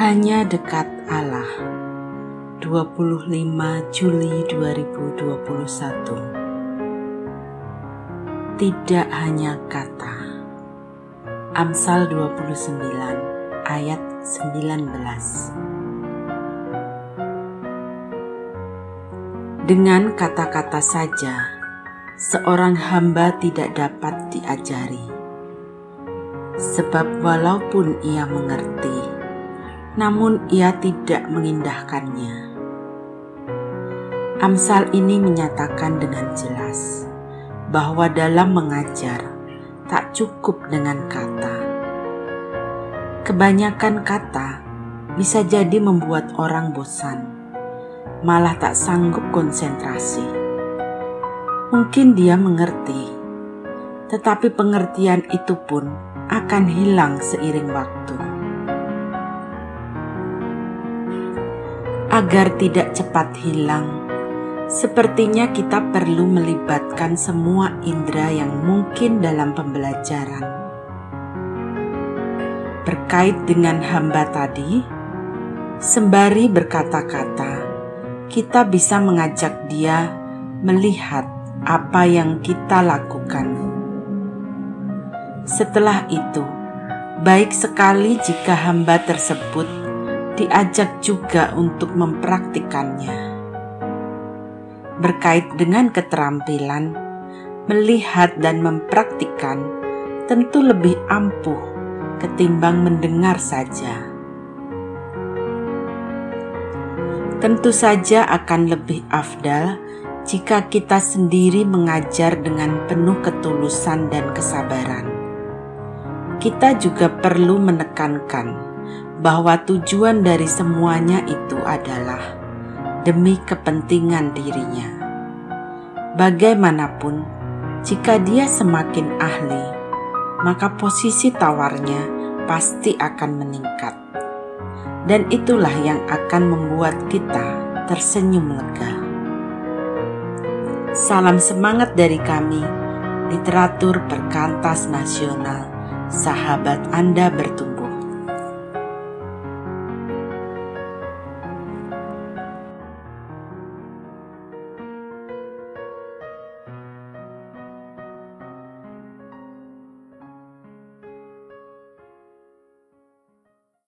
Hanya dekat Allah. 25 Juli 2021 Tidak hanya kata. Amsal 29 ayat 19 Dengan kata-kata saja seorang hamba tidak dapat diajari. Sebab walaupun ia mengerti namun ia tidak mengindahkannya. Amsal ini menyatakan dengan jelas bahwa dalam mengajar tak cukup dengan kata. Kebanyakan kata bisa jadi membuat orang bosan, malah tak sanggup konsentrasi. Mungkin dia mengerti, tetapi pengertian itu pun akan hilang seiring waktu. Agar tidak cepat hilang. Sepertinya kita perlu melibatkan semua indera yang mungkin dalam pembelajaran. Berkait dengan hamba tadi, sembari berkata-kata, kita bisa mengajak dia melihat apa yang kita lakukan. Setelah itu, baik sekali jika hamba tersebut diajak juga untuk mempraktikannya. Berkait dengan keterampilan, melihat dan mempraktikkan tentu lebih ampuh ketimbang mendengar saja. Tentu saja akan lebih afdal jika kita sendiri mengajar dengan penuh ketulusan dan kesabaran. Kita juga perlu menekankan bahwa tujuan dari semuanya itu adalah demi kepentingan dirinya. Bagaimanapun, jika dia semakin ahli, maka posisi tawarnya pasti akan meningkat, dan itulah yang akan membuat kita tersenyum lega. Salam semangat dari kami, literatur perkantas nasional, sahabat Anda bertumbuh